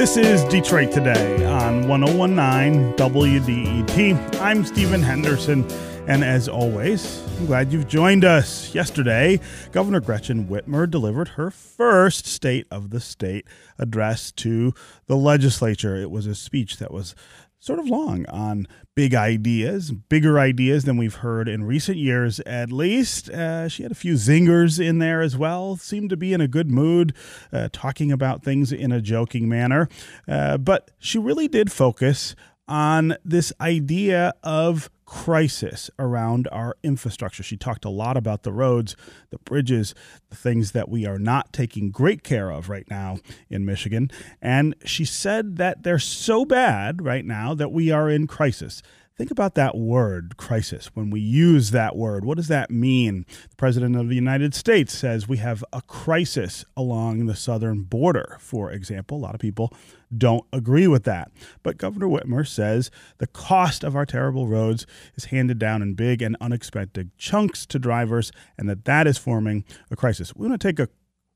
This is Detroit Today on 1019 WDET. I'm Stephen Henderson, and as always, I'm glad you've joined us. Yesterday, Governor Gretchen Whitmer delivered her first State of the State address to the legislature. It was a speech that was sort of long on big ideas, bigger ideas than we've heard in recent years, at least. Uh, she had a few zingers in there as well, seemed to be in a good mood, uh, talking about things in a joking manner. Uh, but she really did focus on this idea of crisis around our infrastructure. She talked a lot about the roads, the bridges, the things that we are not taking great care of right now in Michigan. And she said that they're so bad right now that we are in crisis. Think about that word, crisis. When we use that word, what does that mean? The President of the United States says we have a crisis along the southern border, for example. A lot of people don't agree with that. But Governor Whitmer says the cost of our terrible roads is handed down in big and unexpected chunks to drivers, and that that is forming a crisis. We want to take a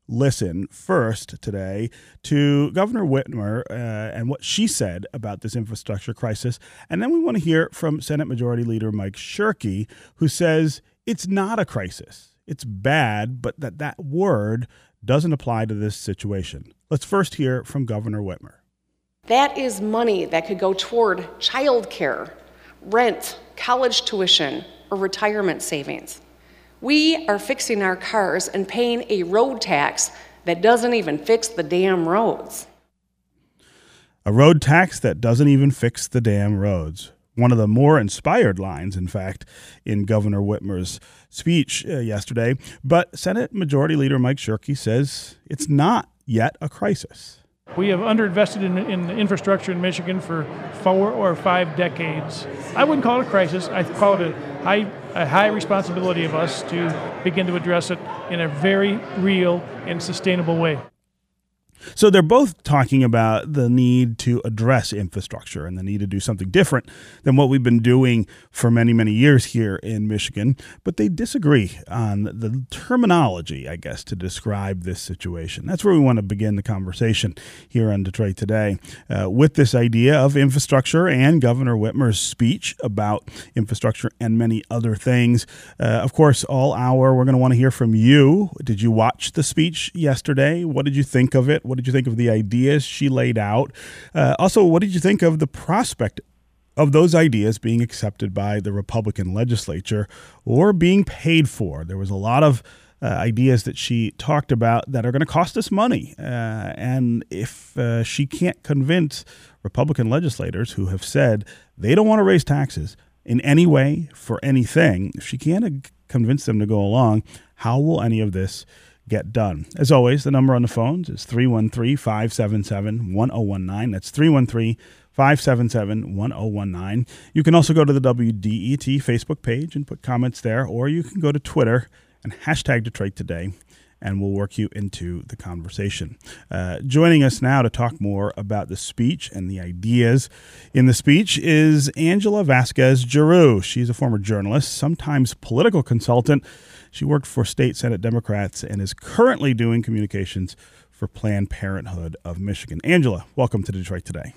listen first today to Governor Whitmer uh, and what she said about this infrastructure crisis. And then we want to hear from Senate Majority Leader Mike Shirkey, who says it's not a crisis. It's bad, but that that word doesn't apply to this situation. Let's first hear from Governor Whitmer. That is money that could go toward child care, rent, college tuition, or retirement savings. We are fixing our cars and paying a road tax that doesn't even fix the damn roads. A road tax that doesn't even fix the damn roads. One of the more inspired lines, in fact, in Governor Whitmer's speech uh, yesterday. But Senate Majority Leader Mike Shirkey says it's not yet a crisis. We have underinvested in, in infrastructure in Michigan for four or five decades. I wouldn't call it a crisis. I call it a high, a high responsibility of us to begin to address it in a very real and sustainable way. So they're both talking about the need to address infrastructure and the need to do something different than what we've been doing for many, many years here in Michigan. But they disagree on the terminology, I guess, to describe this situation. That's where we want to begin the conversation here on Detroit Today uh, with this idea of infrastructure and Governor Whitmer's speech about infrastructure and many other things. Uh, of course, all hour, we're going to want to hear from you. Did you watch the speech yesterday? What did you think of it? What did you think of the ideas she laid out? Uh, also, what did you think of the prospect of those ideas being accepted by the Republican legislature or being paid for? There was a lot of uh, ideas that she talked about that are going to cost us money. Uh, and if uh, she can't convince Republican legislators who have said they don't want to raise taxes in any way for anything, if she can't convince them to go along, how will any of this get done. As always, the number on the phones is 313 577 1019. That's 313 577 1019. You can also go to the WDET Facebook page and put comments there, or you can go to Twitter and hashtag Detroit Today and we'll work you into the conversation. Uh, joining us now to talk more about the speech and the ideas in the speech is Angela Vasquez Giroux. She's a former journalist, sometimes political consultant. She worked for state Senate Democrats and is currently doing communications for Planned Parenthood of Michigan. Angela, welcome to Detroit Today.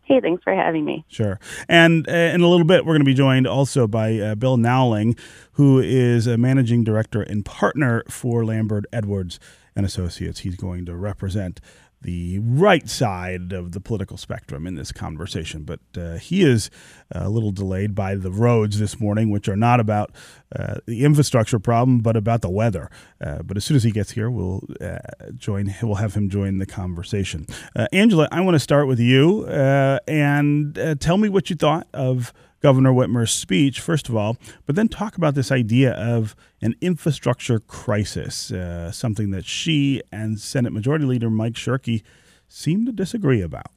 Hey, thanks for having me. Sure. And uh, in a little bit, we're going to be joined also by uh, Bill Nowling, who is a managing director and partner for Lambert Edwards and Associates. He's going to represent the right side of the political spectrum in this conversation. But uh, he is a little delayed by the roads this morning, which are not about uh, the infrastructure problem, but about the weather. Uh, but as soon as he gets here, we'll uh, join. We'll have him join the conversation. Uh, Angela, I want to start with you uh, and tell me what you thought of Governor Whitmer's speech, first of all, but then talk about this idea of an infrastructure crisis, uh, something that she and Senate Majority Leader Mike Shirkey seem to disagree about.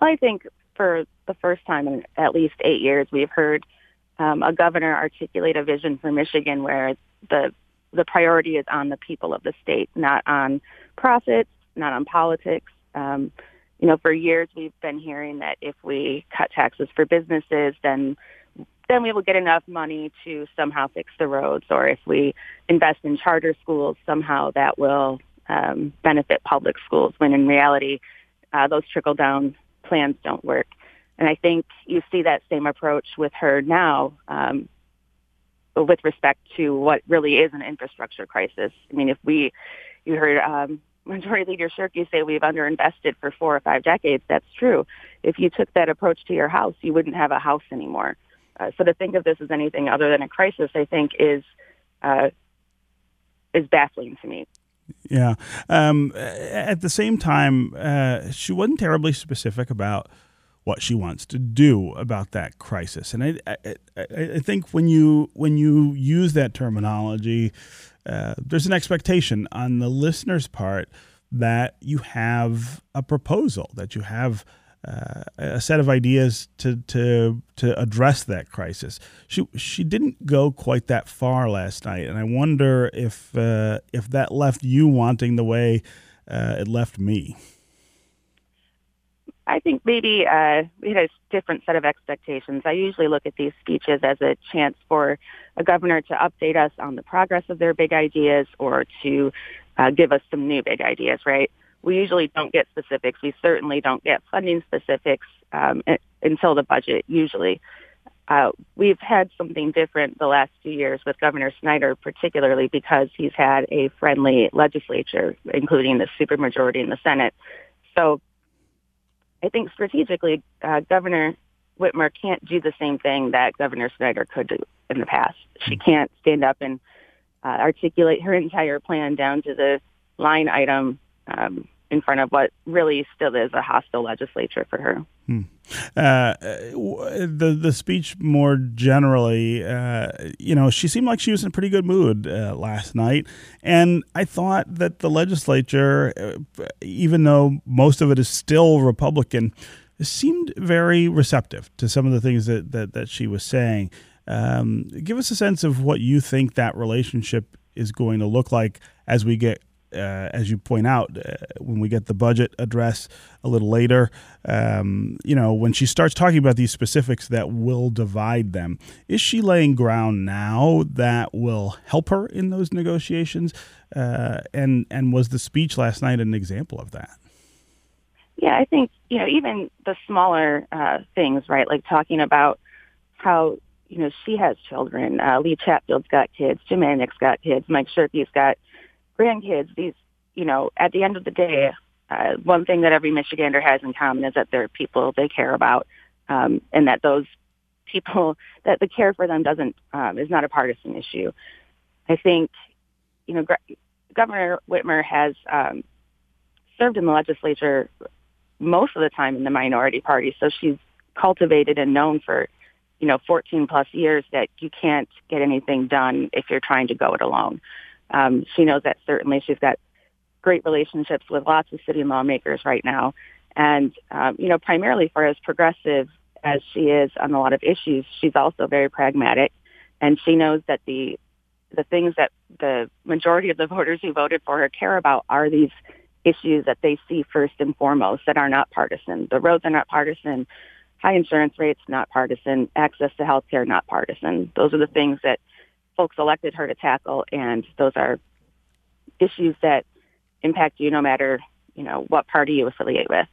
Well, I think for the first time in at least eight years, we've heard um, a governor articulate a vision for Michigan where the the priority is on the people of the state, not on profits, not on politics. Um, you know, for years we've been hearing that if we cut taxes for businesses, then then we will get enough money to somehow fix the roads, or if we invest in charter schools, somehow that will um, benefit public schools. When in reality, uh, those trickle down plans don't work. And I think you see that same approach with her now um, with respect to what really is an infrastructure crisis. I mean, if we, you heard um, Majority Leader Shirkey say we've underinvested for four or five decades. That's true. If you took that approach to your house, you wouldn't have a house anymore. Uh, so to think of this as anything other than a crisis, I think is uh, is baffling to me. Yeah. Um, at the same time, uh, she wasn't terribly specific about what she wants to do about that crisis. And I, I, I think when you when you use that terminology, uh, there's an expectation on the listener's part that you have a proposal, that you have uh, a set of ideas to to to address that crisis. She she didn't go quite that far last night, and I wonder if uh, if that left you wanting the way uh, it left me. I think maybe uh, we had a different set of expectations. I usually look at these speeches as a chance for a governor to update us on the progress of their big ideas or to uh, give us some new big ideas, right? We usually don't get specifics. We certainly don't get funding specifics um, until the budget, usually. Uh, we've had something different the last few years with Governor Snyder, particularly because he's had a friendly legislature, including the supermajority in the Senate. So I think strategically, uh, Governor Whitmer can't do the same thing that Governor Snyder could do in the past. She can't stand up and uh, articulate her entire plan down to the line item um, in front of what really still is a hostile legislature for her. Hmm. Uh, the the speech more generally, uh, you know, she seemed like she was in a pretty good mood uh, last night, and I thought that the legislature, uh, even though most of it is still Republican, seemed very receptive to some of the things that that, that she was saying. Um, give us a sense of what you think that relationship is going to look like as we get uh, as you point out, uh, when we get the budget address a little later, um, you know, when she starts talking about these specifics that will divide them, is she laying ground now that will help her in those negotiations? Uh, and and was the speech last night an example of that? Yeah, I think you know even the smaller uh, things, right? Like talking about how you know she has children. Uh, Lee Chatfield's got kids. Jim Ananich got kids. Mike Shirkey's got grandkids, these, you know, at the end of the day, uh, one thing that every Michigander has in common is that they're people they care about, um, and that those people that the care for them doesn't um, is not a partisan issue. I think, you know, Governor Whitmer has um, served in the legislature most of the time in the minority party, so she's cultivated and known for, you know, 14 plus years that you can't get anything done if you're trying to go it alone. Um, she knows that certainly. She's got great relationships with lots of city lawmakers right now. And, um, you know, primarily for as progressive as she is on a lot of issues, she's also very pragmatic. And she knows that the the things that the majority of the voters who voted for her care about are these issues that they see first and foremost that are not partisan. The roads are not partisan. High insurance rates, not partisan. Access to health care, not partisan. Those are the things that folks elected her to tackle, and those are issues that impact you no matter you know what party you affiliate with.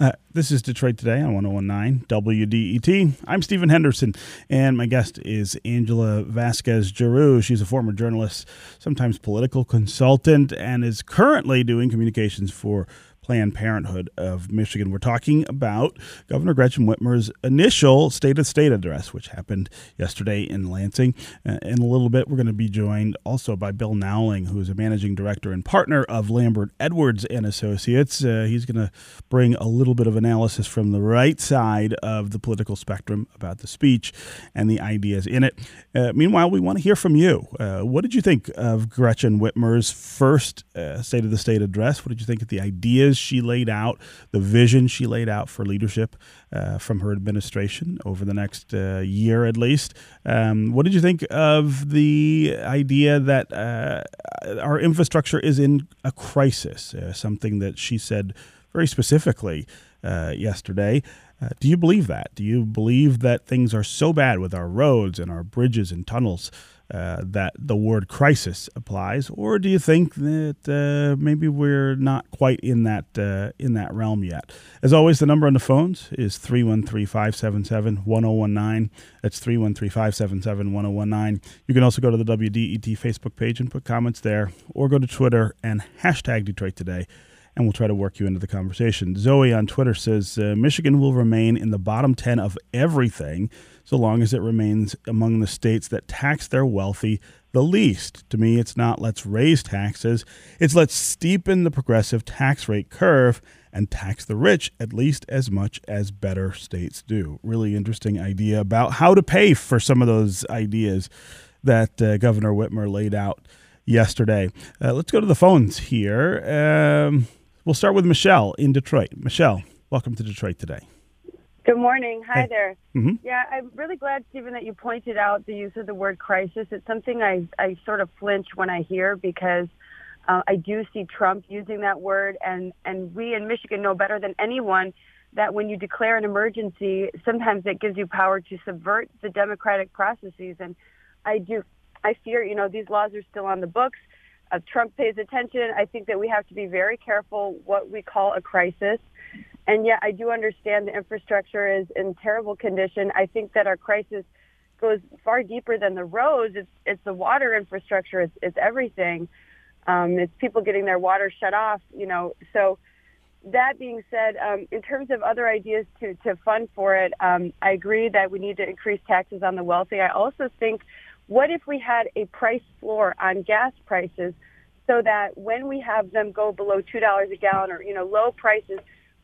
Uh, this is Detroit Today on 1019 WDET. I'm Stephen Henderson, and my guest is Angela Vasquez Giroux. She's a former journalist, sometimes political consultant, and is currently doing communications for Planned Parenthood of Michigan. We're talking about Governor Gretchen Whitmer's initial State of State address, which happened yesterday in Lansing. Uh, in a little bit, we're going to be joined also by Bill Nowling, who is a managing director and partner of Lambert Edwards and Associates. Uh, he's going to bring a little bit of analysis from the right side of the political spectrum about the speech and the ideas in it. Uh, meanwhile, we want to hear from you. Uh, what did you think of Gretchen Whitmer's first uh, State of the State address? What did you think of the ideas? Ideas she laid out, the vision she laid out for leadership uh, from her administration over the next uh, year at least. Um, what did you think of the idea that uh, our infrastructure is in a crisis? Uh, something that she said very specifically uh, yesterday. Uh, do you believe that? Do you believe that things are so bad with our roads and our bridges and tunnels uh, that the word crisis applies, or do you think that uh, maybe we're not quite in that uh, in that realm yet? As always, the number on the phones is 313-577-1019. That's 313-577-1019. You can also go to the WDET Facebook page and put comments there, or go to Twitter and hashtag Detroit Today and we'll try to work you into the conversation. Zoe on Twitter says uh, Michigan will remain in the bottom 10 of everything so long as it remains among the states that tax their wealthy the least. To me, it's not let's raise taxes, it's let's steepen the progressive tax rate curve and tax the rich at least as much as better states do. Really interesting idea about how to pay for some of those ideas that uh, Governor Whitmer laid out yesterday. Uh, let's go to the phones here. Um, we'll start with Michelle in Detroit. Michelle, welcome to Detroit today. Good morning. Hi Hey. there. Mm-hmm. Yeah, I'm really glad, Stephen, that you pointed out the use of the word crisis. It's something I, I sort of flinch when I hear because uh, I do see Trump using that word, and, and we in Michigan know better than anyone that when you declare an emergency, sometimes it gives you power to subvert the democratic processes. And I do, I fear, you know, these laws are still on the books. Uh, Trump pays attention. I think that we have to be very careful what we call a crisis. And yet, I do understand the infrastructure is in terrible condition. I think that our crisis goes far deeper than the roads. It's it's the water infrastructure. It's it's everything. Um, it's people getting their water shut off. You know. So that being said, um, in terms of other ideas to to fund for it, um, I agree that we need to increase taxes on the wealthy. I also think, what if we had a price floor on gas prices, so that when we have them go below two dollars a gallon or you know low prices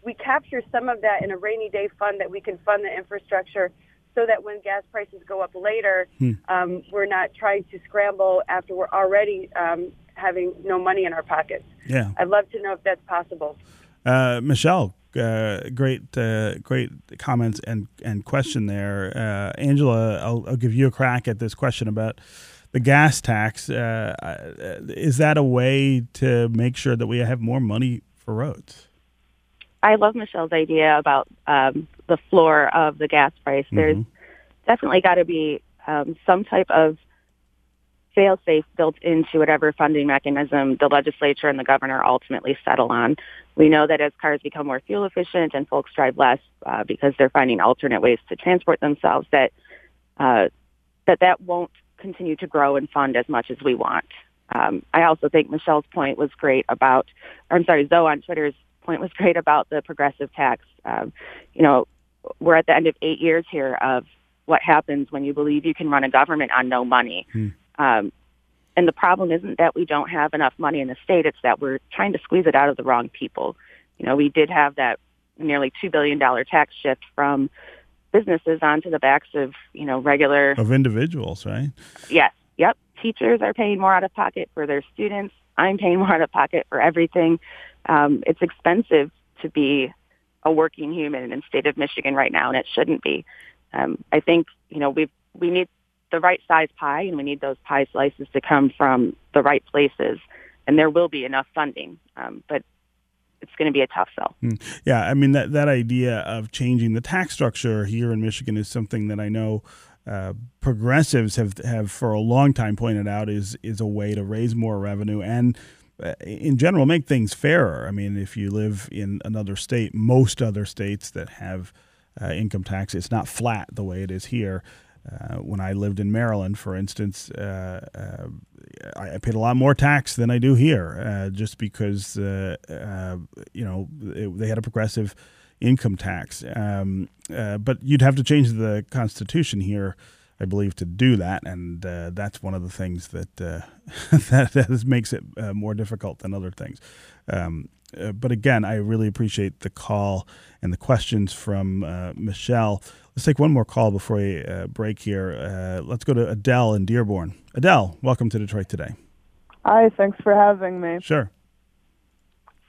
we capture some of that in a rainy day fund that we can fund the infrastructure so that when gas prices go up later, um, we're not trying to scramble after we're already um, having no money in our pockets. Yeah. I'd love to know if that's possible. Uh, Michelle, uh, great, uh, great comments and and question there. Uh, Angela, I'll, I'll give you a crack at this question about the gas tax. Uh, uh, is that a way to make sure that we have more money for roads? I love Michelle's idea about um, the floor of the gas price. There's definitely got to be um, some type of fail-safe built into whatever funding mechanism the legislature and the governor ultimately settle on. We know that as cars become more fuel efficient and folks drive less uh, because they're finding alternate ways to transport themselves, that uh, that that won't continue to grow and fund as much as we want. Um, I also think Michelle's point was great about, I'm sorry, Zoe on Twitter's point was great about the progressive tax. Um, you know, we're at the end of eight years here of what happens when you believe you can run a government on no money. Um, and the problem isn't that we don't have enough money in the state; it's that we're trying to squeeze it out of the wrong people. You know, we did have that nearly two billion dollar tax shift from businesses onto the backs of you know regular Of individuals, right? Yes. Yep. Teachers are paying more out of pocket for their students. I'm paying more out of pocket for everything. Um, it's expensive to be a working human in the state of Michigan right now, and it shouldn't be. Um, I think you know we we need the right size pie, and we need those pie slices to come from the right places, and there will be enough funding. Um, but it's going to be a tough sell. Yeah, I mean that that idea of changing the tax structure here in Michigan is something that I know uh, progressives have have for a long time pointed out is is a way to raise more revenue and. uh, In general, make things fairer. I mean, if you live in another state, most other states that have uh, income tax, it's not flat the way it is here. Uh, when I lived in Maryland, for instance, uh, uh, I, paid a lot more tax than I do here, uh, just because uh, you know it, they had a progressive income tax. Um, but you'd have to change the constitution here, I believe, to do that, and that's one of the things that that, that makes it more difficult than other things. Um, uh, but again, I really appreciate the call and the questions from uh, Michelle. Let's take one more call before we uh, break here. Uh, let's go to Adele in Dearborn. Adele, welcome to Detroit today. Hi, thanks for having me. Sure.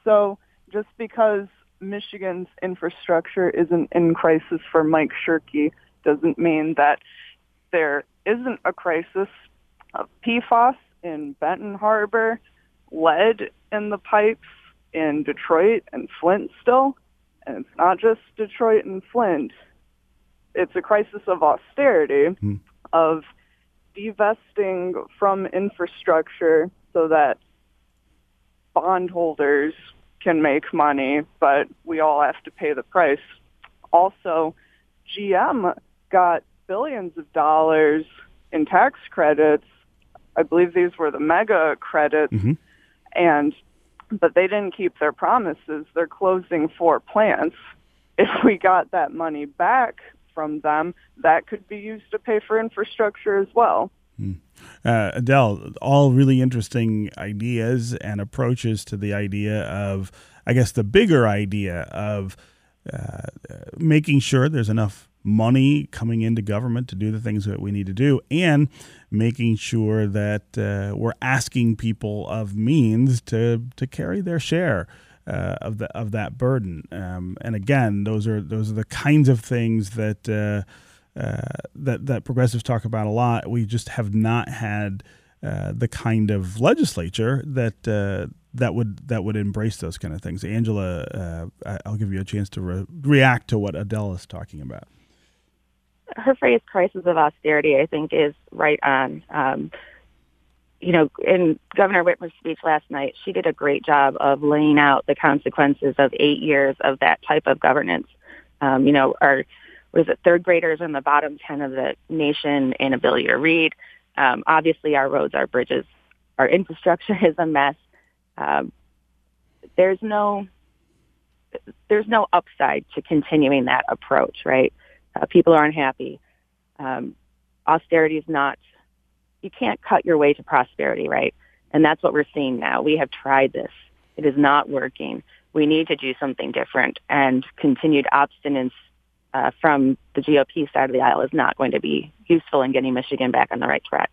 So, just because Michigan's infrastructure isn't in crisis for Mike Shirkey doesn't mean that there isn't a crisis of PFAS in Benton Harbor, lead in the pipes in Detroit and Flint still. And it's not just Detroit and Flint. It's a crisis of austerity, of divesting from infrastructure so that bondholders can make money, but we all have to pay the price. Also, GM got billions of dollars in tax credits. I believe these were the mega credits, Mhm. and but they didn't keep their promises. They're closing four plants. If we got that money back from them, that could be used to pay for infrastructure as well. uh, Adele, all really interesting ideas and approaches to the idea of, I guess, the bigger idea of uh, making sure there's enough money coming into government to do the things that we need to do, and making sure that uh, we're asking people of means to to carry their share. Uh, of the of that burden, um, and again, those are those are the kinds of things that uh, uh, that that progressives talk about a lot. We just have not had uh, the kind of legislature that that would that would embrace those kind of things. Angela, uh, I'll give you a chance to re- react to what Adele is talking about. Her phrase crisis of austerity i think is right on. Um, you know in governor whitmer's speech last night she did a great job of laying out the consequences of eight years of that type of governance. Um, you know our was it third graders in the bottom 10 of the nation in ability to read. Um, obviously our roads our bridges our infrastructure is a mess. Um, there's no there's no upside to continuing that approach right uh, people are unhappy. Um, austerity is not, you can't cut your way to prosperity, right? And that's what we're seeing now. We have tried this. It is not working. We need to do something different and continued obstinance uh, from the GOP side of the aisle is not going to be useful in getting Michigan back on the right track.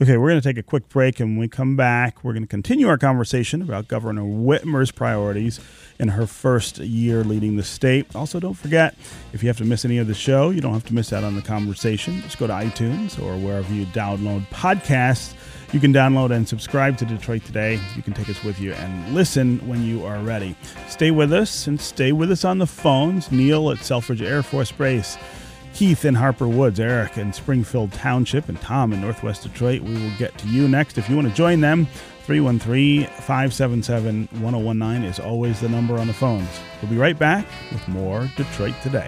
Okay, we're going to take a quick break, and when we come back, we're going to continue our conversation about Governor Whitmer's priorities in her first year leading the state. Also, don't forget, if you have to miss any of the show, you don't have to miss out on the conversation. Just go to iTunes or wherever you download podcasts. You can download and subscribe to Detroit Today. You can take us with you and listen when you are ready. Stay with us and stay with us on the phones. Neil at Selfridge Air Force Base. Keith in Harper Woods, Eric in Springfield Township, and Tom in Northwest Detroit. We will get to you next. If you want to join them, 313 577 1019 is always the number on the phones. We'll be right back with more Detroit Today.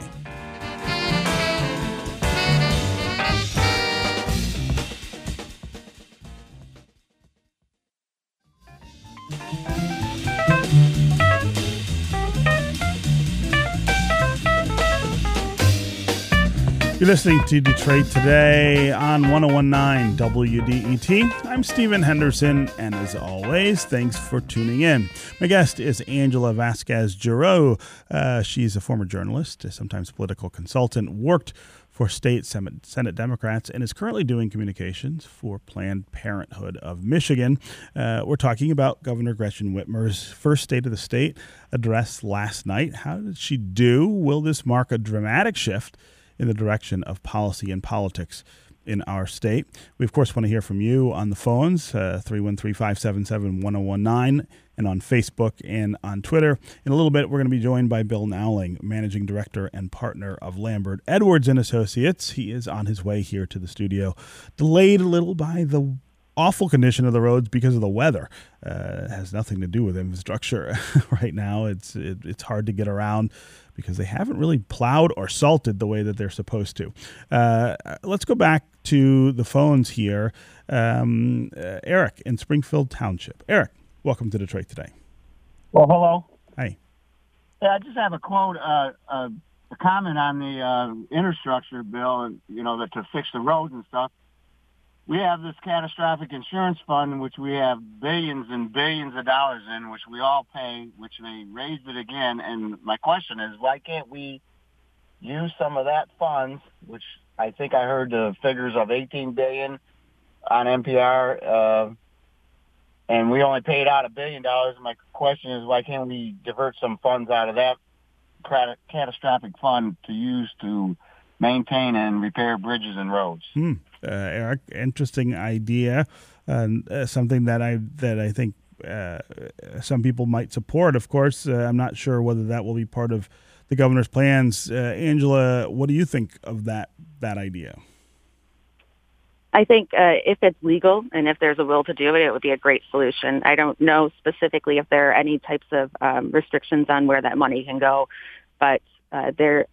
You're listening to Detroit Today on 1019 WDET. I'm Stephen Henderson, and as always, thanks for tuning in. My guest is Angela Vasquez Giroux. Uh, she's a former journalist, sometimes political consultant, worked for state Senate, Democrats, and is currently doing communications for Planned Parenthood of Michigan. Uh, we're talking about Governor Gretchen Whitmer's first State of the State address last night. How did she do? Will this mark a dramatic shift? In the direction of policy and politics in our state. We, of course, want to hear from you on the phones, uh, 313 577 1019, and on Facebook and on Twitter. In a little bit, we're going to be joined by Bill Nowling, Managing Director and Partner of Lambert Edwards and Associates. He is on his way here to the studio, delayed a little by the awful condition of the roads because of the weather. Uh, it has nothing to do with infrastructure right now. It's it, it's hard to get around because they haven't really plowed or salted the way that they're supposed to. Uh, let's go back to the phones here. Um, uh, Eric in Springfield Township. Eric, welcome to Detroit today. Well, hello. Hi. Yeah, I just have a quote, uh, uh, a comment on the uh, infrastructure bill, and you know, that to fix the roads and stuff. We have this catastrophic insurance fund, which we have billions and billions of dollars in, which we all pay, which they raised it again. And my question is, why can't we use some of that funds, which I think I heard the figures of 18 billion on NPR, uh, and we only paid out a billion dollars. My question is, why can't we divert some funds out of that catastrophic fund to use to maintain and repair bridges and roads? Hmm. Uh, Eric, interesting idea, and uh, something that I that I think uh, some people might support. Of course, I'm not sure whether that will be part of the governor's plans. Angela, what do you think of that that idea? I think uh, if it's legal and if there's a will to do it, it would be a great solution. I don't know specifically if there are any types of um, restrictions on where that money can go, but uh, there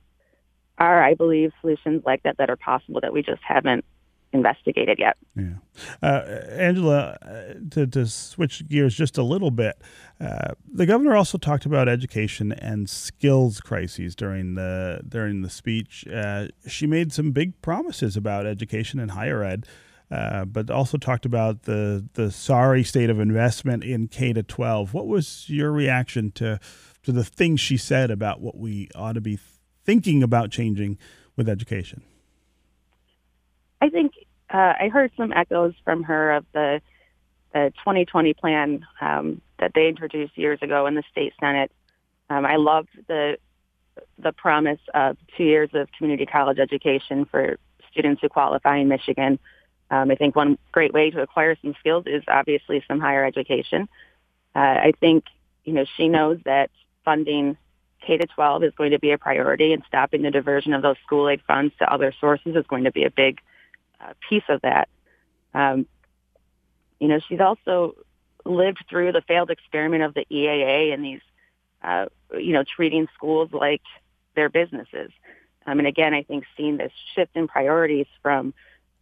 are, I believe, solutions like that that are possible that we just haven't investigated yet. Yeah. Uh, Angela, uh, to, to switch gears just a little bit, uh, the governor also talked about education and skills crises during the during the speech. Uh, she made some big promises about education and higher ed. Uh, but also talked about the the sorry state of investment in K to 12. What was your reaction to to the things she said about what we ought to be thinking about changing with education? I think uh, I heard some echoes from her of the, the 2020 plan um, that they introduced years ago in the state senate. Um, I loved the the promise of two years of community college education for students who qualify in Michigan. Um, I think one great way to acquire some skills is obviously some higher education. Uh, I think you know she knows that funding K to 12 is going to be a priority, and stopping the diversion of those school aid funds to other sources is going to be a big uh, piece of that. Um, you know, she's also lived through the failed experiment of the EAA and these, uh, you know, treating schools like their businesses. Um, and again, I think seeing this shift in priorities from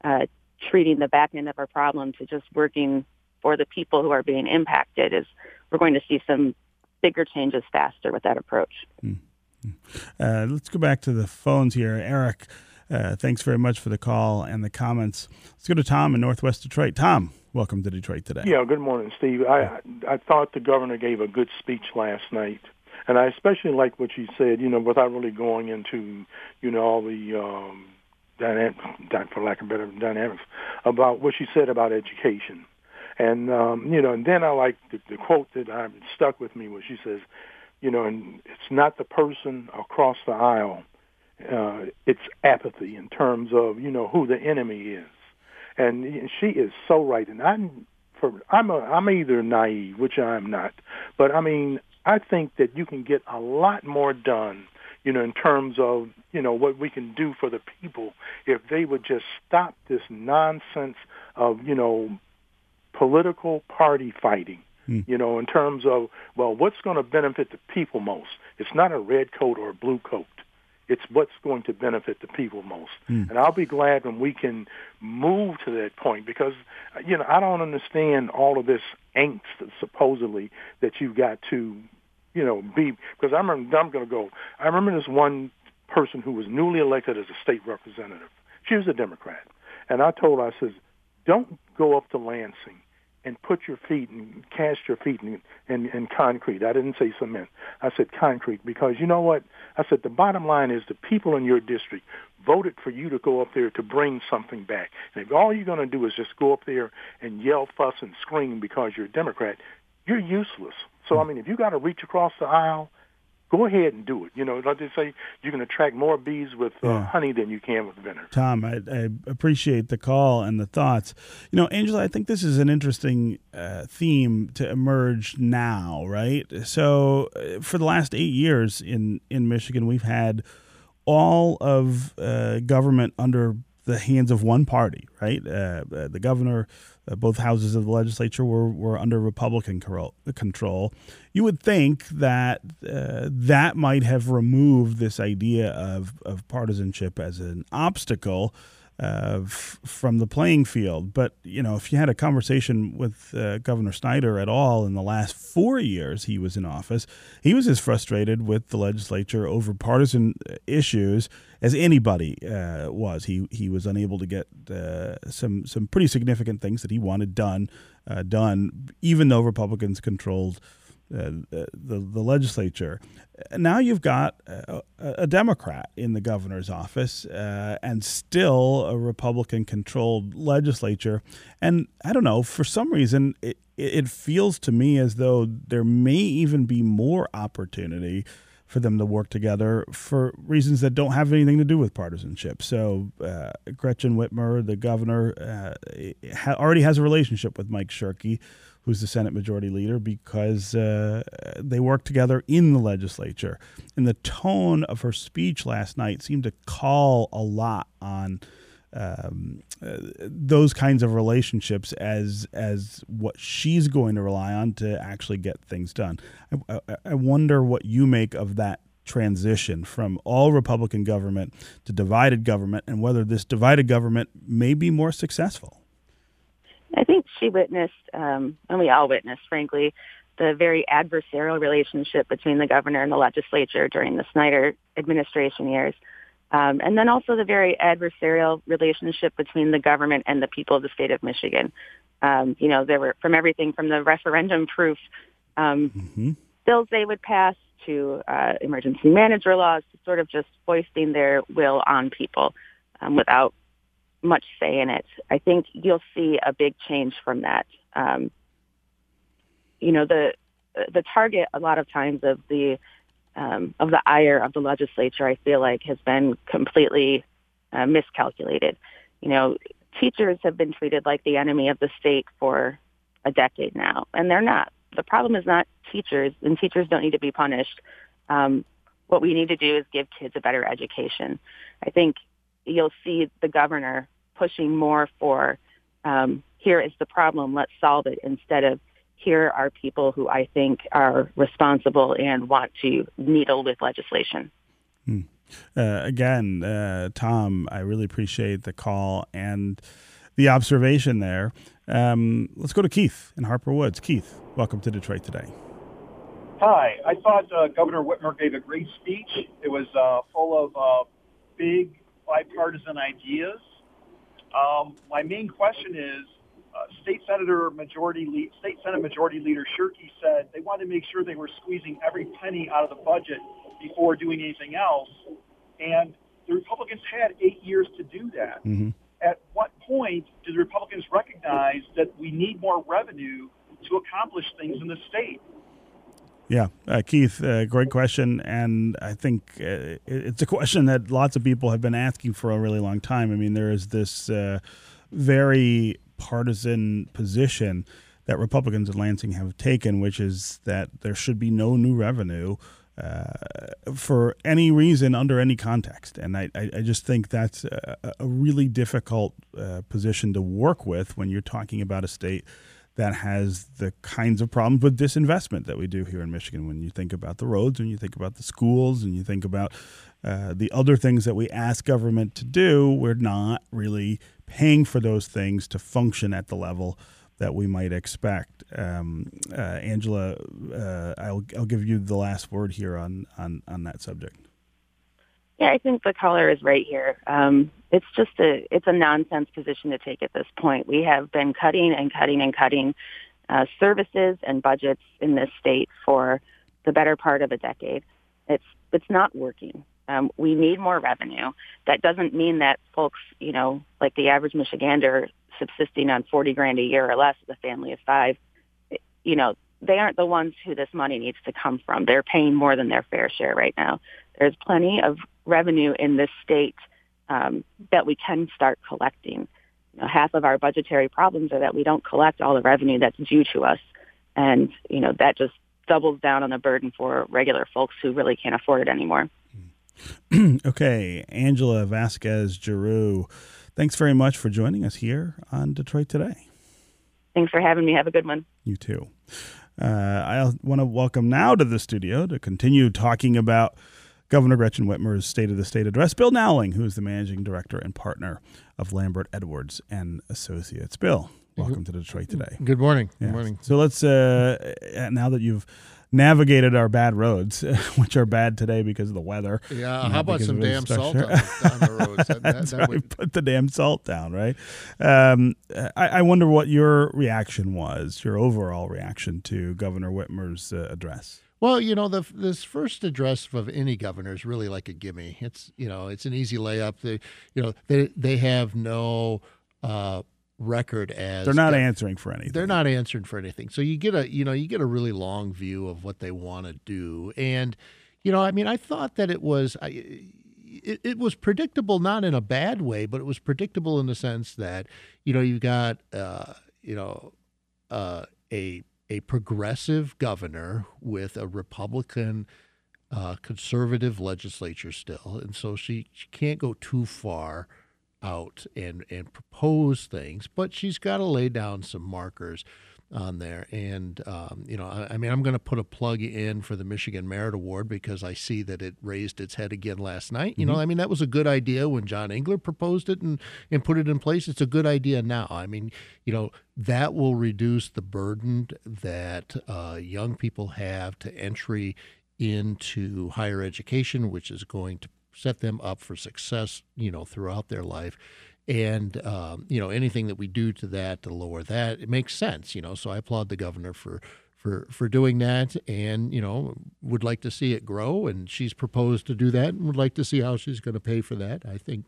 uh, treating the back end of our problem to just working for the people who are being impacted is we're going to see some bigger changes faster with that approach. Mm-hmm. Uh, let's go back to the phones here. Eric, uh, thanks very much for the call and the comments. Let's go to Tom in Northwest Detroit. Tom, welcome to Detroit today. Yeah, good morning, Steve. I I thought the governor gave a good speech last night, and I especially like what she said. You know, without really going into you know all the um, dynamic, for lack of better dynamics about what she said about education. And um, you know, and then I like the, the quote that I stuck with me, where she says, you know, and it's not the person across the aisle uh, it's apathy in terms of you know who the enemy is, and she is so right. And I'm for I'm a, I'm either naive, which I'm not, but I mean I think that you can get a lot more done, you know, in terms of you know what we can do for the people if they would just stop this nonsense of you know political party fighting. Hmm. You know, in terms of well, what's going to benefit the people most? It's not a red coat or a blue coat. It's what's going to benefit the people most. Mm. And I'll be glad when we can move to that point because, you know, I don't understand all of this angst supposedly that you've got to, you know, be, because I remember, I'm going to go, I remember this one person who was newly elected as a state representative. She was a Democrat. And I told her, I says, don't go up to Lansing and put your feet and cast your feet in, in, in concrete. I didn't say cement. I said concrete because you know what? I said the bottom line is the people in your district voted for you to go up there to bring something back. And if all you're going to do is just go up there and yell, fuss, and scream because you're a Democrat, you're useless. So, I mean, if you got to reach across the aisle go ahead and do it. You know, like they say, you can attract more bees with uh, yeah. honey than you can with vinegar. Tom, I, I, appreciate the call and the thoughts. You know, Angela, I think this is an interesting uh, theme to emerge now, right? So, uh, for the last eight years in in Michigan, we've had all of uh, government under the hands of one party, right? Uh, uh, the governor, uh, both houses of the legislature were, were under Republican control. You would think that uh, that might have removed this idea of, of partisanship as an obstacle uh, f- from the playing field. But you know, if you had a conversation with uh, Governor Snyder at all in the last four years he was in office, he was as frustrated with the legislature over partisan uh, issues as anybody uh, was. He he was unable to get uh, some some pretty significant things that he wanted done uh, done, even though Republicans controlled. Uh, the, the legislature. Now you've got a, a Democrat in the governor's office uh, and still a Republican controlled legislature. And I don't know, for some reason, it, it feels to me as though there may even be more opportunity for them to work together for reasons that don't have anything to do with partisanship. So uh, Gretchen Whitmer, the governor, uh, already has a relationship with Mike Shirkey, who's the Senate Majority Leader, because uh, they work together in the legislature. And the tone of her speech last night seemed to call a lot on um, uh, those kinds of relationships as as what she's going to rely on to actually get things done. I, I, I wonder what you make of that transition from all Republican government to divided government, and whether this divided government may be more successful. I think she witnessed, um, and we all witnessed, frankly, the very adversarial relationship between the governor and the legislature during the Snyder administration years. Um, and then also the very adversarial relationship between the government and the people of the state of Michigan. Um, you know, there were from everything from the referendum proof um, mm-hmm. bills they would pass to uh, emergency manager laws to sort of just foisting their will on people um, without much say in it. I think you'll see a big change from that. Um, you know, the the target a lot of times of the um, of the ire of the legislature, I feel like, has been completely uh, miscalculated. You know, teachers have been treated like the enemy of the state for a decade now, and they're not. The problem is not teachers, and teachers don't need to be punished. Um, what we need to do is give kids a better education. I think you'll see the governor pushing more for um, here is the problem, let's solve it, instead of here are people who I think are responsible and want to needle with legislation. Hmm. Uh, again, uh, Tom, I really appreciate the call and the observation there. Um, let's go to Keith in Harper Woods. Keith, welcome to Detroit today. Hi. I thought uh, Governor Whitmer gave a great speech. It was uh, full of uh, big bipartisan ideas. Um, my main question is, uh, State Senator Majority Lead, State Senate Majority Leader Shirkey said they wanted to make sure they were squeezing every penny out of the budget before doing anything else, and the Republicans had eight years to do that. Mm-hmm. At what point do the Republicans recognize that we need more revenue to accomplish things in the state? Yeah, uh, Keith, uh, great question, and I think uh, it's a question that lots of people have been asking for a really long time. I mean, there is this uh, very partisan position that Republicans in Lansing have taken, which is that there should be no new revenue uh, for any reason under any context. And I, I just think that's a, a really difficult uh, position to work with when you're talking about a state that has the kinds of problems with disinvestment that we do here in Michigan. When you think about the roads, when you think about the schools, and you think about uh, the other things that we ask government to do, we're not really paying for those things to function at the level that we might expect. Um, uh, Angela, uh, I'll, I'll give you the last word here on, on, on that subject. Yeah, I think the caller is right here. Um, it's just a it's a nonsense position to take at this point. We have been cutting and cutting and cutting uh, services and budgets in this state for the better part of a decade. It's it's not working. Um, we need more revenue. That doesn't mean that folks, you know, like the average Michigander subsisting on 40 grand a year or less as a family of five, you know, they aren't the ones who this money needs to come from. They're paying more than their fair share right now. There's plenty of revenue in this state um, that we can start collecting. You know, half of our budgetary problems are that we don't collect all the revenue that's due to us. And, you know, that just doubles down on the burden for regular folks who really can't afford it anymore. okay, Angela Vasquez Giroux, thanks very much for joining us here on Detroit Today. Thanks for having me. Have a good one. You too. Uh, I want to welcome now to the studio to continue talking about Governor Gretchen Whitmer's State of the State address, Bill Nowling, who is the managing director and partner of Lambert Edwards and Associates. Bill, welcome to Detroit today. Good morning. Good morning. So let's uh, now that you've navigated our bad roads, which are bad today because of the weather. Yeah, how about some damn salt on, on, the roads? That, that, that would... Put the damn salt down, right? Um, I, I, wonder what your reaction was, your overall reaction to Governor Whitmer's uh, address. Well, you know, the, this first address of any governor is really like a gimme. It's you know, it's an easy layup. They, you know, they they have no. Uh, record as they're not answering for anything. They're not answering for anything. So you get a you know you get a really long view of what they want to do, and you know I mean I thought that it was. I, it, it, was predictable, not in a bad way, but it was predictable in the sense that you know you got uh, you know uh, a a progressive governor with a Republican uh, conservative legislature still, and so she, she can't go too far out and and propose things, but she's got to lay down some markers on there. And um, you know, I, I mean, I'm going to put a plug in for the Michigan Merit Award because I see that it raised its head again last night. You know, Mhm. I mean, that was a good idea when John Engler proposed it and and put it in place. It's a good idea now. I mean, you know, that will reduce the burden that uh, young people have to entry into higher education, which is going to set them up for success, you know, throughout their life. And um, you know, anything that we do to that to lower that, it makes sense, you know. So I applaud the governor for for for doing that, and you know, would like to see it grow. And she's proposed to do that, and would like to see how she's going to pay for that. I think,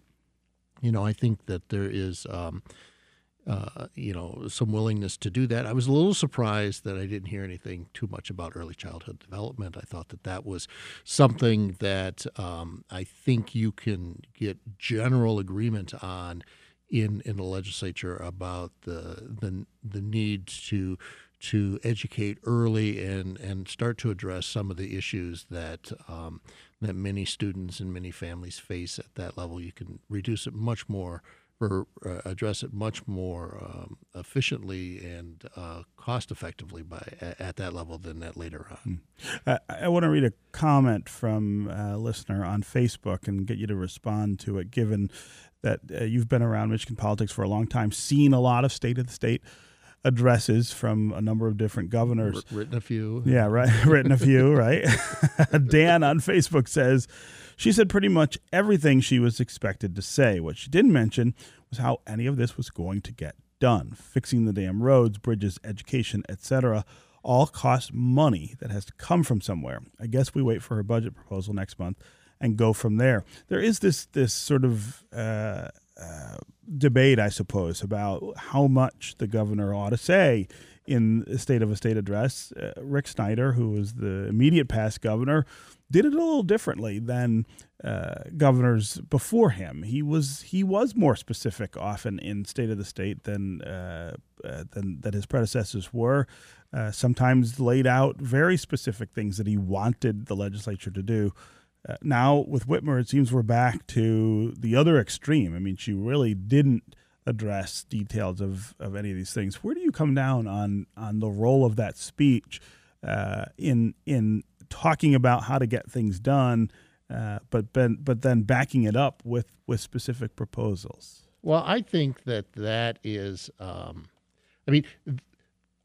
you know, I think that there is. Um, uh, you know, some willingness to do that. I was a little surprised that I didn't hear anything too much about early childhood development. I thought that that was something that um, I think you can get general agreement on in in the legislature about the the the need to to educate early and and start to address some of the issues that um, that many students and many families face at that level. You can reduce it much more or uh, address it much more um, efficiently and uh, cost effectively by at, at that level than at later on. Uh, I want to read a comment from a listener on Facebook and get you to respond to it, given that uh, you've been around Michigan politics for a long time, seen a lot of state of the state addresses from a number of different governors. Wr- written a few. Yeah, right. Written a few, right? Dan on Facebook says she said pretty much everything she was expected to say. What she didn't mention was how any of this was going to get done. Fixing the damn roads, bridges, education, etc. all cost money that has to come from somewhere. I guess we wait for her budget proposal next month and go from there. There is this this sort of uh, debate, I suppose, about how much the governor ought to say in the State of a State address. Uh, Rick Snyder, who was the immediate past governor, did it a little differently than uh, governors before him. He was he was more specific often in State of the State than uh, uh, than that his predecessors were. Uh, sometimes laid out very specific things that he wanted the legislature to do. Uh, now with Whitmer, it seems we're back to the other extreme. I mean, she really didn't address details of, of any of these things. Where do you come down on on the role of that speech uh, in in talking about how to get things done, uh, but ben, but then backing it up with with specific proposals? Well, I think that that is. Um, I mean,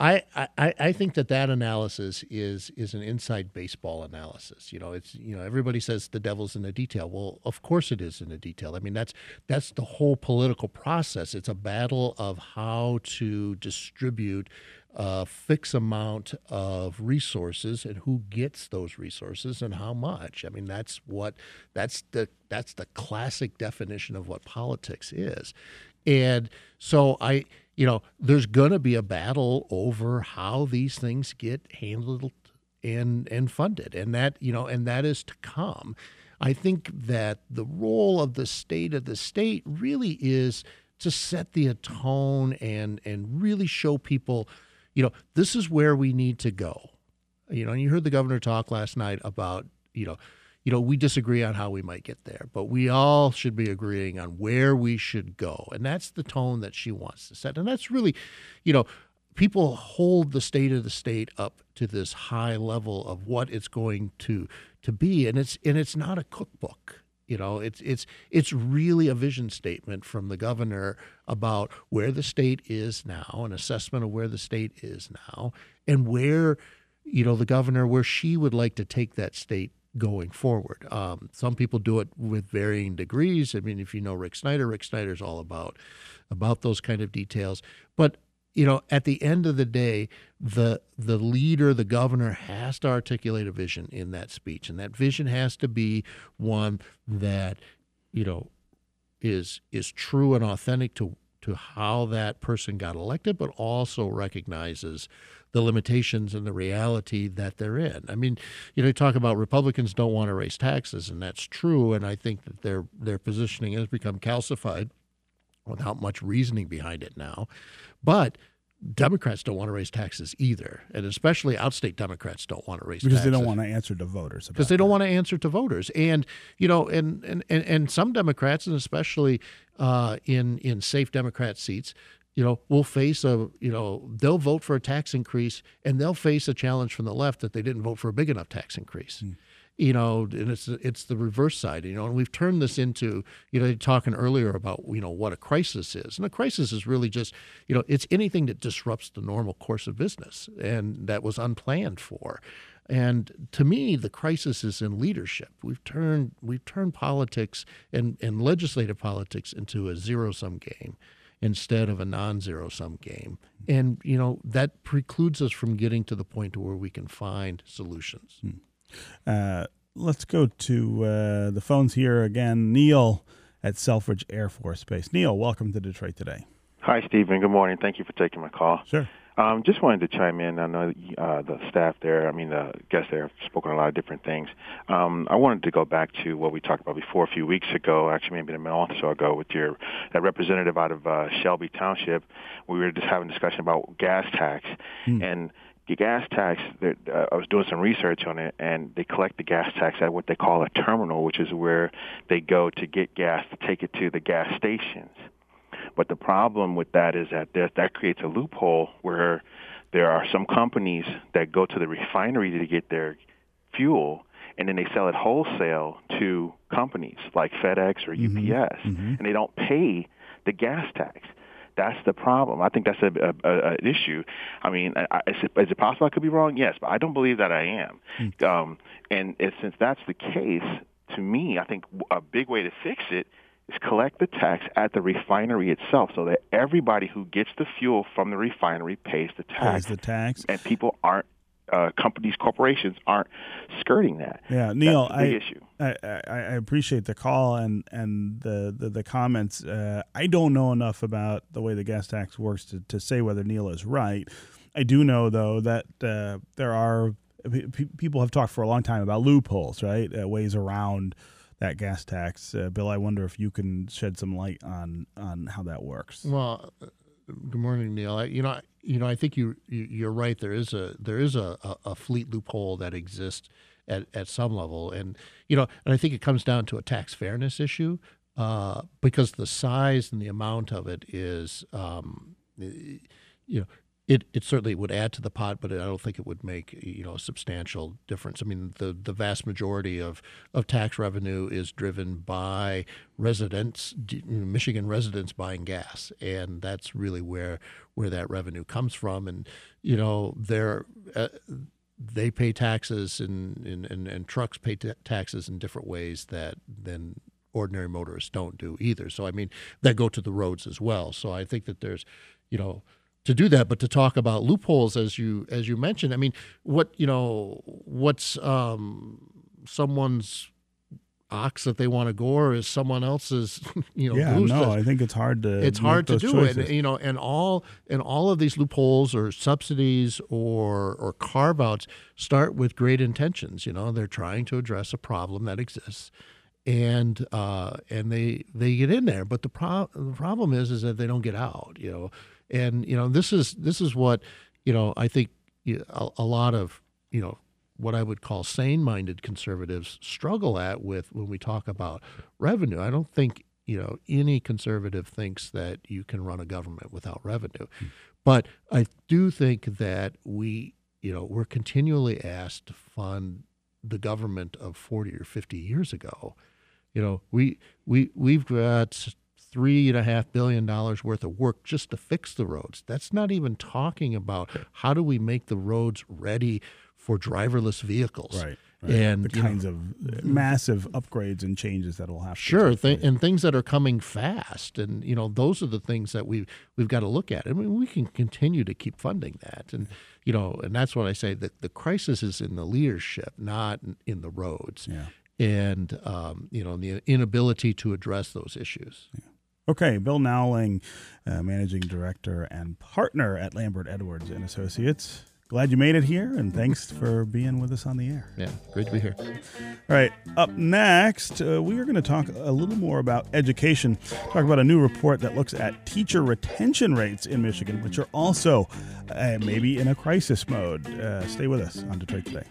I, I I think that that analysis is is an inside baseball analysis. You know, it's you know everybody says the devil's in the detail. Well, of course it is in the detail. I mean, that's that's the whole political process. It's a battle of how to distribute a fixed amount of resources and who gets those resources and how much. I mean, that's what that's the that's the classic definition of what politics is. And so I you know, there's going to be a battle over how these things get handled and and funded, and that you know, and that is to come. I think that the role of the state of the state really is to set the tone and and really show people, you know, this is where we need to go. You know, and you heard the governor talk last night about you know you know, we disagree on how we might get there, but we all should be agreeing on where we should go. And that's the tone that she wants to set. And that's really, you know, people hold the state of the state up to this high level of what it's going to to be. And it's and it's not a cookbook. You know, it's it's it's really a vision statement from the governor about where the state is now, an assessment of where the state is now, and where, you know, the governor where she would like to take that state going forward. Um, some people do it with varying degrees. I mean, if you know Rick Snyder, Rick Snyder's all about about those kind of details. But you know, at the end of the day, the the leader, the governor, has to articulate a vision in that speech, and that vision has to be one that you know is is true and authentic to to how that person got elected, but also recognizes the limitations and the reality that they're in. I mean, you know, you talk about Republicans don't want to raise taxes, and that's true. And I think that their their positioning has become calcified without much reasoning behind it now. But Democrats don't want to raise taxes either, and especially outstate Democrats don't want to raise taxes. because taxes. they don't want to answer to voters. because they don't want to answer to voters. And you know, and and and, and some Democrats, and especially uh, in in safe Democrat seats, you know, will face a you know they'll vote for a tax increase, and they'll face a challenge from the left that they didn't vote for a big enough tax increase. You know, and it's it's the reverse side. You know, and we've turned this into you know talking earlier about you know what a crisis is, and a crisis is really just you know it's anything that disrupts the normal course of business and that was unplanned for. And to me, the crisis is in leadership. We've turned we've turned politics and, and legislative politics into a zero sum game instead of a non zero sum game. And you know that precludes us from getting to the point where we can find solutions. Hmm. Uh, let's go to uh, the phones here again. Neil at Selfridge Air Force Base. Neil, welcome to Detroit today. Hi, Stephen. Good morning. Thank you for taking my call. Sure. Um, just wanted to chime in. I know uh, the staff there, I mean, the guests there have spoken a lot of different things. Um, I wanted to go back to what we talked about before a few weeks ago, actually maybe a month or so ago, with your that representative out of uh, Shelby Township. We were just having a discussion about gas tax. And the gas tax, uh, I was doing some research on it, and they collect the gas tax at what they call a terminal, which is where they go to get gas to take it to the gas stations. But the problem with that is that there, that creates a loophole where there are some companies that go to the refinery to get their fuel, and then they sell it wholesale to companies like FedEx or UPS, and they don't pay the gas tax. That's the problem. I think that's a, a, a, an issue. I mean, I, I- is, it, is it possible I could be wrong? Yes, but I don't believe that I am. Um, and it, since that's the case, to me, I think a big way to fix it is collect the tax at the refinery itself, so that everybody who gets the fuel from the refinery pays the tax. Pays the tax. and people aren't. Uh, companies, corporations aren't skirting that. Yeah, Neil, That's the big I, issue. I, I I appreciate the call and and the the, the comments. Uh, I don't know enough about the way the gas tax works to, to say whether Neil is right. I do know though that uh, there are pe- people have talked for a long time about loopholes, right? Uh, ways around that gas tax. Uh, Bill, I wonder if you can shed some light on on how that works. Well, good morning, Neil. I, you know, you know, I think you, you you're right. There is a there is a, a, a fleet loophole that exists at, at some level, and you know, and I think it comes down to a tax fairness issue uh, because the size and the amount of it is, um, you know. It, it certainly would add to the pot, but I don't think it would make you know a substantial difference. I mean, the, the vast majority of, of tax revenue is driven by residents, Michigan residents buying gas, and that's really where where that revenue comes from. And you know, they're uh, they pay taxes and and, and, and trucks pay ta taxes in different ways that than ordinary motorists don't do either. So I mean, that go to the roads as well. So I think that there's, you know, to do that, but to talk about loopholes as you as you mentioned, I mean, what you know, what's um, someone's ox that they want to gore is someone else's, you know, yeah, no, that- I think it's hard to. it's hard to do choices. it you know and all and all of these loopholes or subsidies or or carve outs start with great intentions you know they're trying to address a problem that exists and uh and they they get in there but the pro- the problem is is that they don't get out you know and you know this is this is what you know i think a, a lot of you know what I would call sane-minded conservatives struggle at with when we talk about revenue. I don't think you know any conservative thinks that you can run a government without revenue, hmm. but I do think that we you know we're continually asked to fund the government of 40 or 50 years ago. You know, we we we've got three and a half billion dollars worth of work just to fix the roads. That's not even talking about how do we make the roads ready for driverless vehicles. Right. right. And the you know, kinds of massive upgrades and changes that will have to Sure, th- and things that are coming fast, and you know those are the things that we we've got to look at. I mean, we can continue to keep funding that, and you know, and that's what I say. that the crisis is in the leadership, not in, the roads, Yeah. and um, you know, the inability to address those issues. Okay, Bill Nowling, uh, managing director and partner at Lambert Edwards and Associates. glad you made it here, and thanks for being with us on the air. Yeah, great to be here. All right, up next, uh, we are going to talk a little more about education. Talk about a new report that looks at teacher retention rates in Michigan, which are also uh, maybe in a crisis mode. Uh, stay with us on Detroit Today.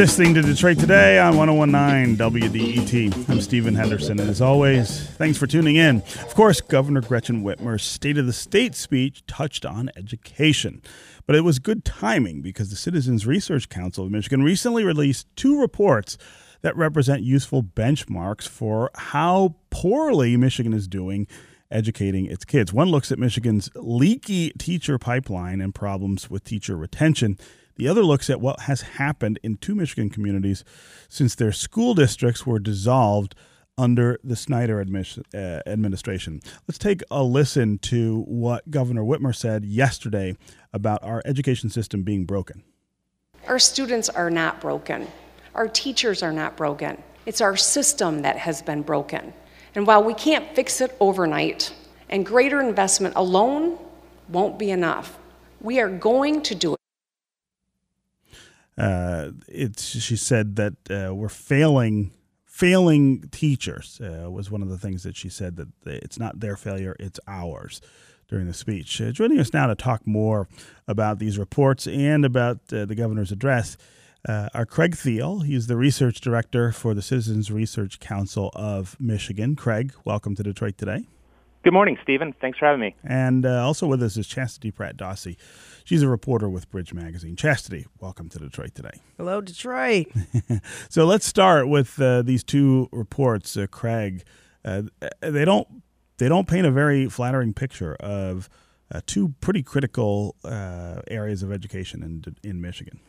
Listening to Detroit Today on 1019 WDET. I'm Stephen Henderson, and as always, thanks for tuning in. Of course, Governor Gretchen Whitmer's State of the State speech touched on education, but it was good timing because the Citizens Research Council of Michigan recently released two reports that represent useful benchmarks for how poorly Michigan is doing educating its kids. One looks at Michigan's leaky teacher pipeline and problems with teacher retention. The other looks at what has happened in two Michigan communities since their school districts were dissolved under the Snyder uh, administration. Let's take a listen to what Governor Whitmer said yesterday about our education system being broken. Our students are not broken. Our teachers are not broken. It's our system that has been broken. And while we can't fix it overnight, and greater investment alone won't be enough, we are going to do it. Uh, it's she said that uh, we're failing failing teachers uh, was one of the things that she said that it's not their failure it's ours during the speech uh, joining us now to talk more about these reports and about uh, the governor's address uh, are Craig Thiel. He's the research director for the Citizens Research Council of Michigan. Craig, welcome to Detroit today. Good morning, Stephen. Thanks for having me. And also with us is Chastity Pratt Dawsey. She's a reporter with Bridge Magazine. Chastity, welcome to Detroit today. Hello, Detroit. so let's start with uh, these two reports, uh, Craig. Uh, they don't they don't paint a very flattering picture of uh, two pretty critical uh, areas of education in in Michigan.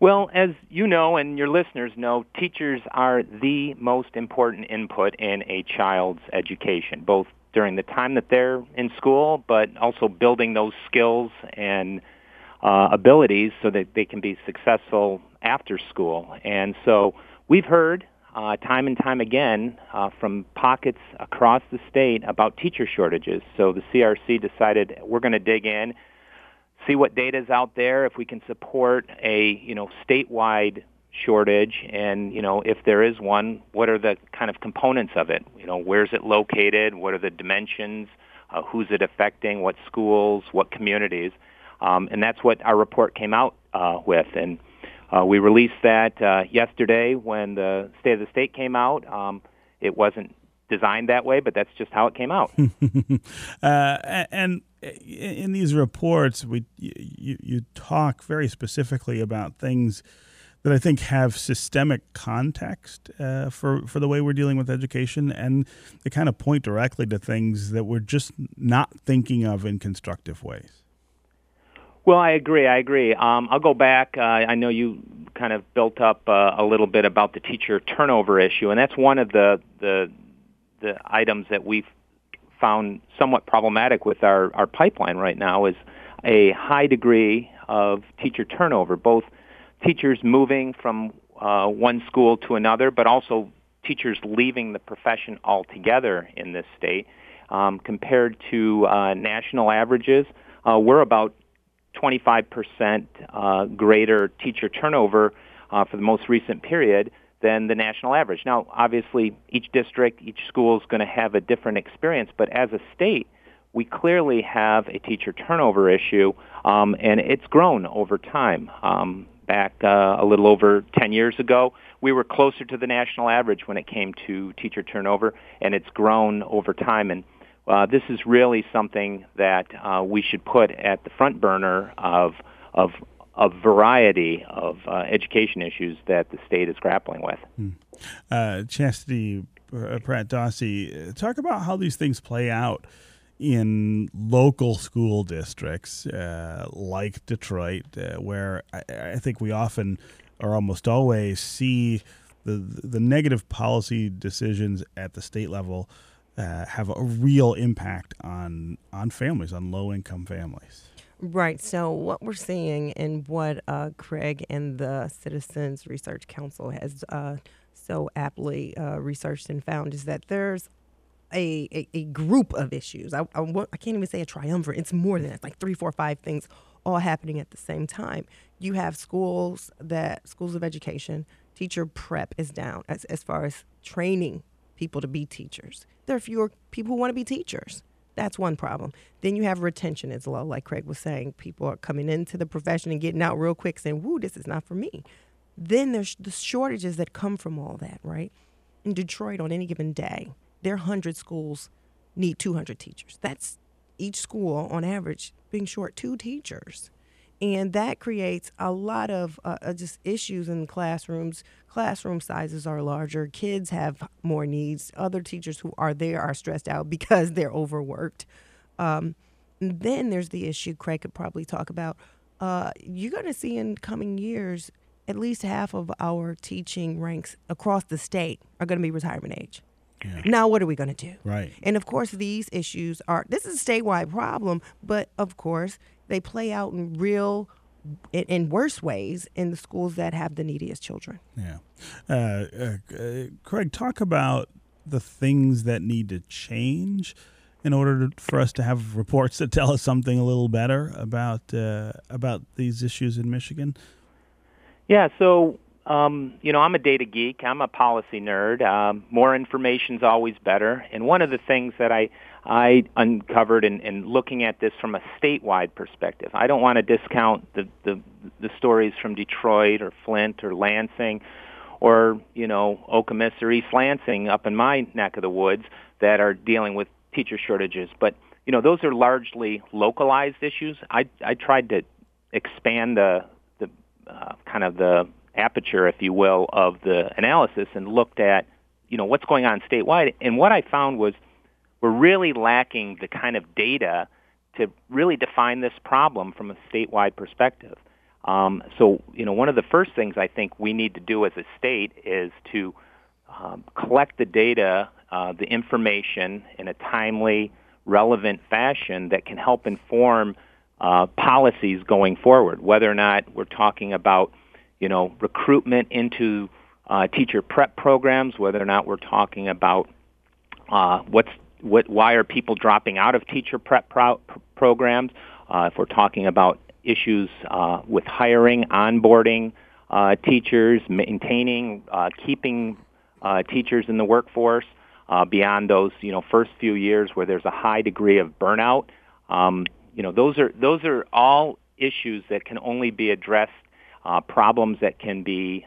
Well, as you know and your listeners know, teachers are the most important input in a child's education, both during the time that they're in school, but also building those skills and uh, abilities so that they can be successful after school. And so we've heard uh, time and time again uh, from pockets across the state about teacher shortages. So the CRC decided we're going to dig in, see what data is out there, if we can support a you know statewide shortage and you know if there is one what are the kind of components of it? You know where's it located? What are the dimensions? Uh, who's it affecting? What schools? What communities? Um, and that's what our report came out uh, with. And uh, we released that uh, yesterday when the state of the state came out. Um, it wasn't designed that way but that's just how it came out. Uh, and in these reports we you, you talk very specifically about things that I think have systemic context uh, for for the way we're dealing with education, and they kind of point directly to things that we're just not thinking of in constructive ways. Well, I agree. I agree. Um, I'll go back. Uh, I know you kind of built up uh, a little bit about the teacher turnover issue, and that's one of the the the items that we've found somewhat problematic with our our pipeline right now is a high degree of teacher turnover, both teachers moving from uh, one school to another, but also teachers leaving the profession altogether in this state. Um, compared to uh, national averages, uh, we're about 25% uh, greater teacher turnover uh, for the most recent period than the national average. Now, obviously, each district, each school is going to have a different experience, but as a state, we clearly have a teacher turnover issue, um, and it's grown over time. Um, back uh, a little over 10 years ago. We were closer to the national average when it came to teacher turnover, and it's grown over time. And uh, this is really something that uh, we should put at the front burner of of a variety of uh, education issues that the state is grappling with. Hmm. Uh, Chastity uh, Pratt Dawsey, talk about how these things play out in local school districts uh, like Detroit, uh, where I, I, think we often or almost always see the the negative policy decisions at the state level uh, have a real impact on on families, on low income families. Right. So, what we're seeing and what uh, Craig and the Citizens Research Council has uh, so aptly uh, researched and found is that there's a, a, a group of issues. I, I, I, can't even say a triumvirate. It's more than that. It's like three, four, five things all happening at the same time. You have schools that schools of education, teacher prep is down as, as far as training people to be teachers. There are fewer people who want to be teachers. That's one problem. Then you have retention is low, like Craig was saying. People are coming into the profession and getting out real quick saying, woo, this is not for me. Then there's the shortages that come from all that, right? In Detroit, on any given day, their 100 schools need 200 teachers. That's each school, on average, being short two teachers and that creates a lot of uh, uh, just issues in classrooms. Classroom sizes are larger. Kids have more needs. Other teachers who are there are stressed out because they're overworked. Um, then there's the issue Craig could probably talk about. Uh, you're going to see in coming years, at least half of our teaching ranks across the state are going to be retirement age. Yeah. Now, what are we going to do? Right. And of course, these issues are this is a statewide problem, but of course, they play out in real in, in, worse ways in the schools that have the neediest children. Yeah. Uh, uh, uh, Craig, talk about the things that need to change in order to, for us to have reports that tell us something a little better about uh, about these issues in Michigan. Yeah. So. Um, you know, I'm a data geek. I'm a policy nerd. Um, more information is always better. And one of the things that I I uncovered in, in looking at this from a statewide perspective. I don't want to discount the, the, the stories from Detroit or Flint or Lansing or, you know, Okemos or East Lansing up in my neck of the woods that are dealing with teacher shortages. But, you know, those are largely localized issues. I, I tried to expand the, the uh, kind of the aperture, if you will, of the analysis and looked at, you know, what's going on statewide. And what I found was we're really lacking the kind of data to really define this problem from a statewide perspective. Um, so, you know, one of the first things I think we need to do as a state is to um, collect the data, uh, the information in a timely, relevant fashion that can help inform uh, policies going forward. Whether or not we're talking about, you know, recruitment into uh, teacher prep programs, whether or not we're talking about uh, what's what, why are people dropping out of teacher prep pro- programs? Uh, if we're talking about issues uh, with hiring, onboarding uh, teachers, maintaining, uh, keeping uh, teachers in the workforce uh, beyond those you know first few years where there's a high degree of burnout. Um, you know those are those are all issues that can only be addressed, problems that can be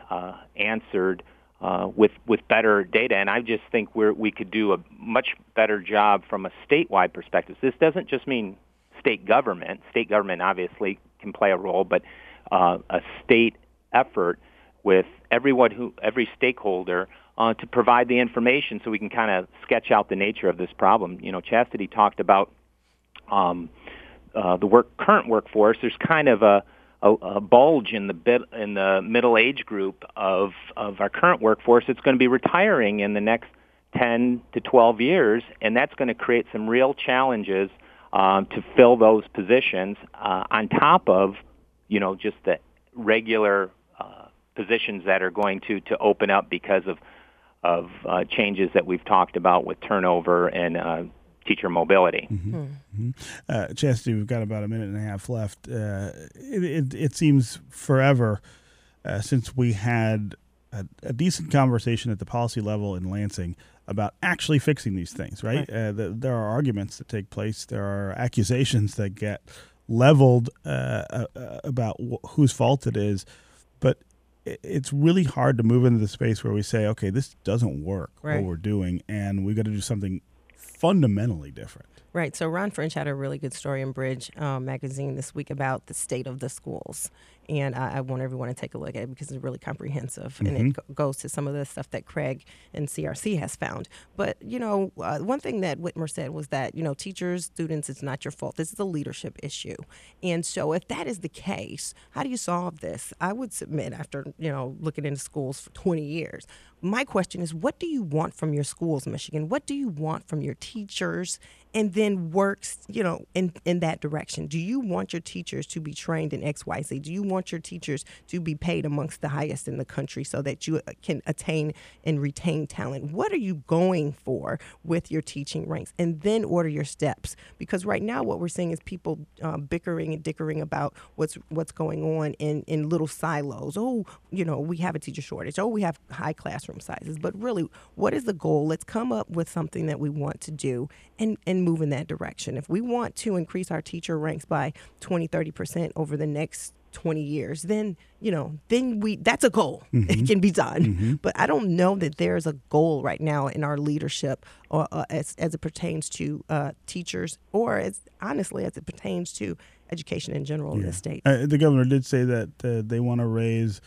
answered uh, with with better data. And I just think we we could do a much better job from a statewide perspective. This doesn't just mean state government. State government obviously can play a role, but uh, a state effort with everyone who every stakeholder uh, to provide the information so we can kind of sketch out the nature of this problem. You know, Chastity talked about um, uh, the work current workforce. There's kind of a a, a bulge in the bit, in the middle age group of of our current workforce that's going to be retiring in the next 10 to 12 years, and that's going to create some real challenges um, to fill those positions uh, on top of you know just the regular uh, positions that are going to to open up because of of uh, changes that we've talked about with turnover and uh, teacher mobility. Mm-hmm. Mm-hmm. Uh, Chastity, we've got about a minute and a half left. Uh, it, it, it, seems forever uh, since we had a, a, decent conversation at the policy level in Lansing about actually fixing these things, right? right. Uh, the, there are arguments that take place, there are accusations that get leveled uh, uh, about wh- whose fault it is, but it's really hard to move into the space where we say, okay, this doesn't work, right. what we're doing, and we've got to do something fundamentally different. Right. So Ron French had a really good story in Bridge um, magazine this week about the state of the schools, and I, I, want everyone to take a look at it because it's really comprehensive mm-hmm. and it mm-hmm. goes to some of the stuff that Craig and CRC has found. But you know, uh, one thing that Whitmer said was that you know, teachers, students, it's not your fault. This is a leadership issue, and so if that is the case, how do you solve this? I would submit after you know looking into schools for 20 years, my question is what do you want from your schools, Michigan? What do you want from your teachers? And then works, you know, in, in that direction. Do you want your teachers to be trained in XYZ? Do you want your teachers to be paid amongst the highest in the country so that you uh, can attain and retain talent? What are you going for with your teaching ranks? And then order your steps. Because right now, what we're seeing is people uh, bickering and dickering about what's what's going on in, in little silos. Oh, you know, we have a teacher shortage. Oh, we have high classroom sizes. But really, what is the goal? Let's come up with something that we want to do and, and move in that direction. If we want to increase our teacher ranks by 20, 30% over the next 20 years then you know then we that's a goal. Mm-hmm. it can be done. But i don't know that there's a goal right now in our leadership or uh, as, as it pertains to uh, teachers or as honestly as it pertains to education in general in the state. Uh, the governor did say that uh, they want to raise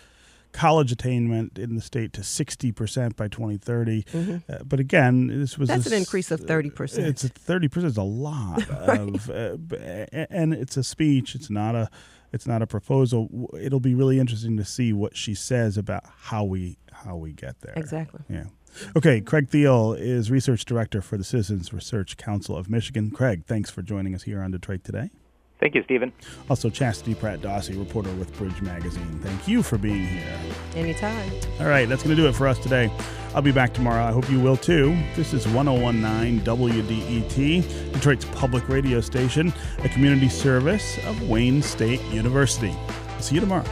college attainment in the state to 60% by 2030. Mhm. Uh, but again, this was that's a an increase of 30% It's a 30% is a lot of uh, and it's a speech, it's not a it's not a proposal. It'll be really interesting to see what she says about how we how we get there. Exactly. Yeah. Okay, Craig Thiel is research director for the Citizens Research Council of Michigan. Craig, thanks for joining us here on Detroit today. Thank you, Stephen. Also, Chastity Pratt Dawsey, reporter with Bridge Magazine. Thank you for being here. anytime All right, that's going to do it for us today. I'll be back tomorrow. I hope you will too. This is 1019 WDET, Detroit's public radio station, a community service of Wayne State University. See you tomorrow.